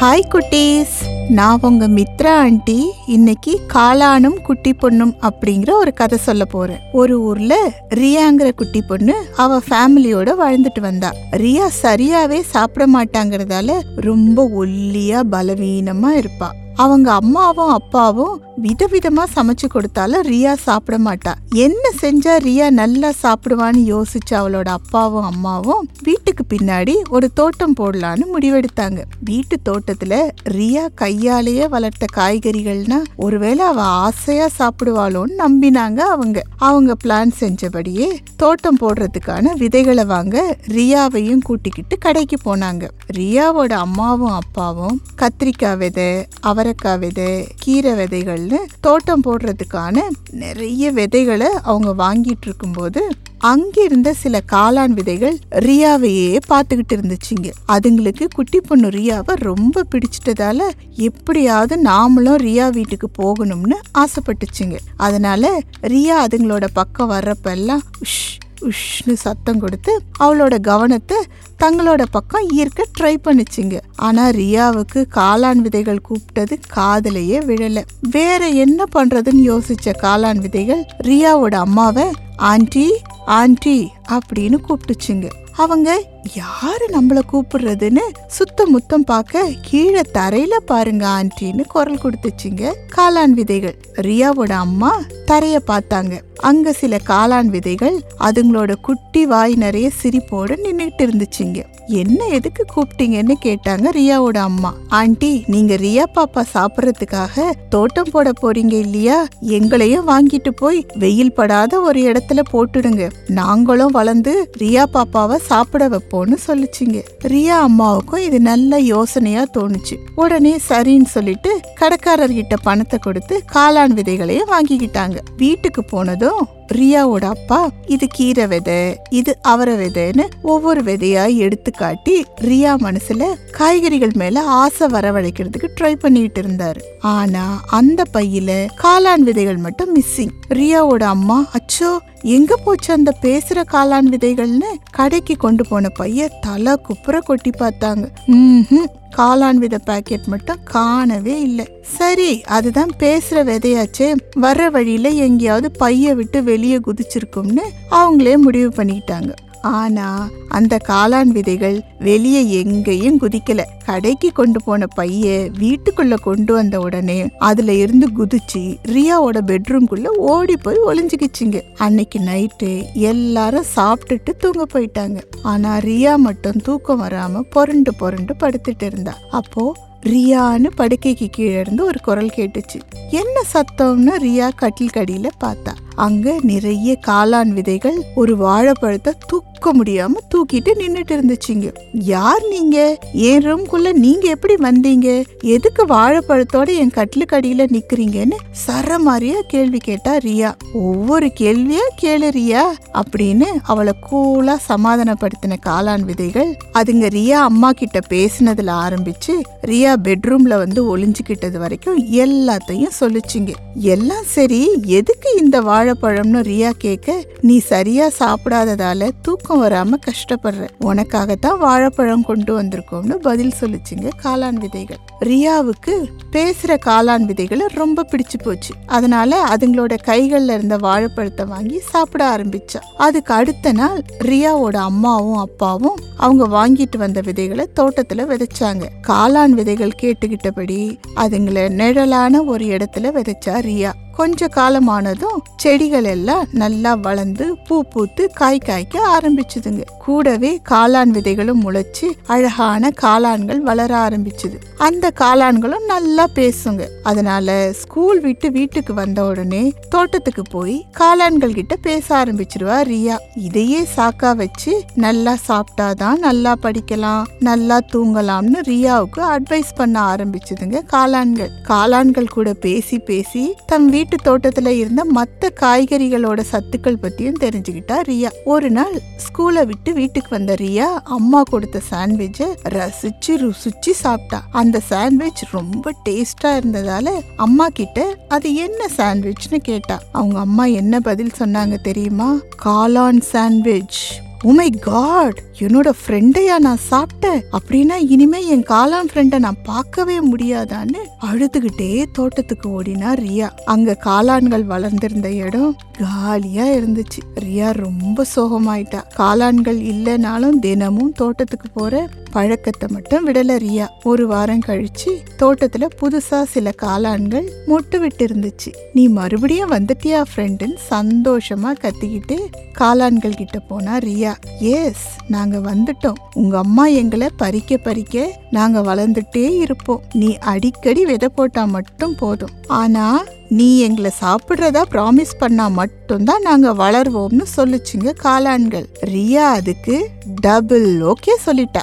Hi குட்டீஸ். நான் உங்கள் மித்ரா ஆண்டி. இன்னைக்கு காளானும் குட்டி பொண்ணும் அப்படிங்கிற ஒரு கதை சொல்ல போகிறேன் ஒரு ஊரில் ரியாங்கிற குட்டி பொண்ணு அவ ஃபேமிலியோட வாழ்ந்துட்டு வந்தா. ரியா சரியாவே சாப்பிட மாட்டாங்கிறதால ரொம்ப ஒல்லியாக பலவீனமாக இருப்பா. அவங்க அம்மாவும் அப்பாவும் விதவிதமா சமைச்சு கொடுத்தாலும் ரியா சாப்பிட மாட்டா. என்ன செஞ்சா ரியா நல்லா சாப்பிடுவான்னு யோசிச்சு அவளோட அப்பாவும் அம்மாவும் வீட்டுக்கு பின்னாடி ஒரு தோட்டம் போடலான்னு முடிவெடுத்தாங்க. வீட்டு தோட்டத்துல ரியா கையாலேயே வளர்த்த காய்கறிகள்னா ஒருவேளை அவ ஆசையா சாப்பிடுவாளோன்னு நம்பினாங்க அவங்க. அவங்க பிளான் செஞ்சபடியே தோட்டம் போடுறதுக்கான விதைகளை வாங்க ரியாவையும் கூட்டிக்கிட்டு கடைக்கு போனாங்க. ரியாவோட அம்மாவும் அப்பாவும் கத்திரிக்காய் விதை அவரைக்காய் விதை கீரை விதைகள் விதைகள்னு தோட்டம் போடுறதுக்கான நிறைய விதைகளை அவங்க வாங்கிட்டு இருக்கும்போது அங்கிருந்த சில காளான் விதைகள் ரியாவையே பார்த்துக்கிட்டு இருந்துச்சுங்க. அதுங்களுக்கு குட்டி பொண்ணு ரியாவை ரொம்ப பிடிச்சிட்டதால எப்படியாவது நாமளும் ரியா வீட்டுக்கு போகணும்னு ஆசைப்பட்டுச்சுங்க. அதனால ரியா அதுங்களோட பக்கம் வர்றப்பெல்லாம் உஷ் உஷ்னு சத்தம் கொடுத்து அவளோட கவனத்தை தங்களோட பக்கம் ஈர்க்க ட்ரை பண்ணுச்சுங்க. ஆனா ரியாவுக்கு காளான் விதைகள் கூப்பிட்டது காதலையே விழல. வேற என்ன பண்றதுன்னு யோசிச்ச காளான் விதைகள் ரியாவோட அம்மாவை ஆண்டி ஆண்டி அப்படின்னு கூப்பிட்டுச்சுங்க. அவங்க யாரு நம்மள கூப்பிடுறதுன்னு சுத்த முத்தம் பார்க்க கீழே தரையில பாருங்க ஆண்டின்னு குரல் கொடுத்துச்சுங்க. காளான் விதைகள். ரியாவோட அம்மா தரைய பார்த்தாங்க. அங்க சில காளான் விதைகள் அதுங்களோட குட்டி வாய் நிறைய சிரிப்போட நின்னுட்டு இருந்துச்சுங்க. என்ன எதுக்கு கூப்பிட்டீங்கன்னு கேட்டாங்க ரியாவோட அம்மா. ஆண்டி நீங்க ரியா பாப்பா சாப்பிடறதுக்காக தோட்டம் போட போறீங்க இல்லையா? எங்களையும் வாங்கிட்டு போய் வெயில் படாத ஒரு இடத்துல போட்டுடுங்க. நாங்களும் வளர்ந்து ரியா பாப்பாவை சாப்பிட வைப்போம்னு சொல்லிச்சிங்க. ரியா அம்மாவுக்கும் இது நல்ல யோசனையா தோணுச்சு. உடனே சரின்னு சொல்லிட்டு கடைக்காரர்கிட்ட பணத்தை கொடுத்து காளான் விதைகளையும் வாங்கிக்கிட்டாங்க. வீட்டுக்கு போனதும் ரியாவோட அப்பா இது கீரை விதை இது அவரை விதைன்னு ஒவ்வொரு விதையா எடுத்து காட்டி ரியா மனசுல காய்கறிகள் மேல ஆசை வரவழைக்கிறதுக்கு ட்ரை பண்ணிட்டு இருந்தாரு. ஆனா அந்த பையில காளான் விதைகள் மட்டும் மிஸ்ஸிங் ரியாவோட அம்மா அச்சோ எங்க போச்சு அந்த பேசுற காளான் விதைகள்னு? கடைக்கு கொண்டு போன பைய தலை குப்புற கொட்டி பார்த்தாங்க. ம்ஹும். காளான் வித பாக்கெட் மட்டும் காணவே இல்லை. சரி அதுதான் பேசுற விதையாச்சே. வர்ற வழியில எங்கேயாவது பைய விட்டு வெளியே குதிச்சிருக்கும்னு அவங்களே முடிவு பண்ணிக்கிட்டாங்க ஆனா அந்த காளான் விதைகள் வெளியே எங்கேயும் குதிக்கல. கடைக்கு கொண்டு போன பைய வீட்டுக்குள்ள கொண்டு வந்த உடனே அதுல இருந்து குதிச்சு ரியாவோட பெட்ரூம்குள்ள ஓடி போய் ஒளிஞ்சுக்கிச்சுங்க. அன்னைக்கு நைட்டு எல்லாரும் சாப்பிட்டுட்டு தூங்க போயிட்டாங்க. ஆனா ரியா மட்டும் தூக்கம் வராம புரண்டு புரண்டு படுத்துட்டு இருந்தா. அப்போ ரியான்னு படுக்கைக்கு கீழே இருந்து ஒரு குரல் கேட்டுச்சு. என்ன சத்தம்னு? ரியா கட்டில் கடியில பார்த்தா. அங்க நிறைய காளான் விதைகள் ஒரு வாழைப்பழத்தை தூக்கி முடியாம தூக்கிட்டு நின்றுட்டு இருந்துச்சுங்க. யார் நீங்க? என் ரூம்குள்ள நீங்க எப்படி வந்தீங்க? எதுக்கு வாழைப்பழத்தோட என் கட்டிலுக்கு அடியில நிக்கிறீங்கன்னு சரமாரியா கேள்வி கேட்டா ரியா. ஒவ்வொரு கேள்வியா கேளு ரியா அப்படின்னு அவளை கூலா சமாதானப்படுத்தின காளான் விதைகள் அதுங்க ரியா அம்மா கிட்ட பேசினதுல ஆரம்பிச்சு ரியா பெட்ரூம்ல வந்து ஒளிஞ்சுக்கிட்டது வரைக்கும் எல்லாத்தையும் சொல்லிச்சிங்க. எல்லாம் சரி எதுக்கு இந்த வாழைப்பழம்னு ரியா கேட்க நீ சரியா சாப்பிடாததால தூக்கம் தூக்கம் வராமல் கஷ்டப்படுறேன். உனக்காகத்தான் வாழைப்பழம் கொண்டு வந்திருக்கோம்னு பதில் சொல்லுச்சுங்க காளான் விதைகள். ரியாவுக்கு பேசுகிற காளான் விதைகளை ரொம்ப பிடிச்சு போச்சு. அதனால அதுங்களோட கைகளில் இருந்த வாழைப்பழத்தை வாங்கி சாப்பிட ஆரம்பிச்சா. அதுக்கு அடுத்த நாள் ரியாவோட அம்மாவும் அப்பாவும் அவங்க வாங்கிட்டு வந்த விதைகளை தோட்டத்தில் விதைச்சாங்க. காளான் விதைகள் கேட்டுக்கிட்டபடி அதுங்களை நிழலான ஒரு இடத்துல விதைச்சா ரியா. கொஞ்ச காலமானதும் செடிகள் எல்லாம் நல்லா வளர்ந்து பூ பூத்து காய் காய்க்க ஆரம்பிச்சுதுங்க. கூடவே காளான் விதைகளும் முளைச்சு அழகான காளான்கள் வளர ஆரம்பிச்சுது. அந்த காளான்களும் நல்லா பேசுங்க. அதனால ஸ்கூல் விட்டு வீட்டுக்கு வந்த உடனே தோட்டத்துக்கு போய் காளான்கள் கிட்ட பேச ஆரம்பிச்சிருவா ரியா. இதையே சாக்கா வச்சு நல்லா சாப்பிட்டாதான் நல்லா படிக்கலாம் நல்லா தூங்கலாம்னு ரியாவுக்கு அட்வைஸ் பண்ண ஆரம்பிச்சுதுங்க காளான்கள். காளான்கள் கூட பேசி பேசி தம் வீட்டு வீட்டு தோட்டத்தில் இருந்த மற்ற காய்கறிகளோட சத்துக்கள் பற்றியும் தெரிஞ்சுக்கிட்டா ரியா. ஒரு நாள் ஸ்கூலை விட்டு வீட்டுக்கு வந்த ரியா அம்மா கொடுத்த சாண்ட்விட்சை ரசிச்சு ருசிச்சு சாப்பிட்டா. அந்த சாண்ட்விச் ரொம்ப டேஸ்டா இருந்ததால அம்மா கிட்ட அது என்ன சாண்ட்விச்னு கேட்டா. அவங்க அம்மா என்ன பதில் சொன்னாங்க தெரியுமா? காளான் சாண்ட்விச் Oh உமை காட் என்னோட ஃப்ரெண்டையா நான் சாப்பிட்டேன். அப்படின்னா இனிமே என் காளான் ஃப்ரெண்டை நான் பார்க்கவே முடியாதான்னு அழுதுகிட்டே தோட்டத்துக்கு ஓடினா ரியா. அங்க காளான்கள் வளர்ந்திருந்த இடம் காலியா இருந்துச்சு. ரியா ரொம்ப சோகமாயிட்டா. காளான்கள் இல்லைனாலும் தினமும் தோட்டத்துக்கு போற பழக்கத்தை மட்டும் விடல ரியா ஒரு வாரம் கழிச்சு தோட்டத்துல புதுசா சில காளான்கள் மொட்டு விட்டு இருந்துச்சு நீ மறுபடியும் வந்துட்டியா ஃப்ரெண்டுன்னு சந்தோஷமா கத்திக்கிட்டு காளான்கள் கிட்ட போனா ரியா. எஸ் நாங்க வந்துட்டோம். உங்க அம்மா எங்களை பறிக்க பறிக்க நாங்க வளர்ந்துட்டே இருப்போம். நீ அடிக்கடி விதை போட்டா மட்டும் போதும். ஆனா நீ எங்களை சாப்பிட்றதா ப்ராமிஸ் பண்ணா மட்டும்தான் நாங்கள் வளருவோம்னு சொல்லுச்சுங்க காளான்கள். ரியா அதுக்கு டபுள் ஓகே சொல்லிட்டா.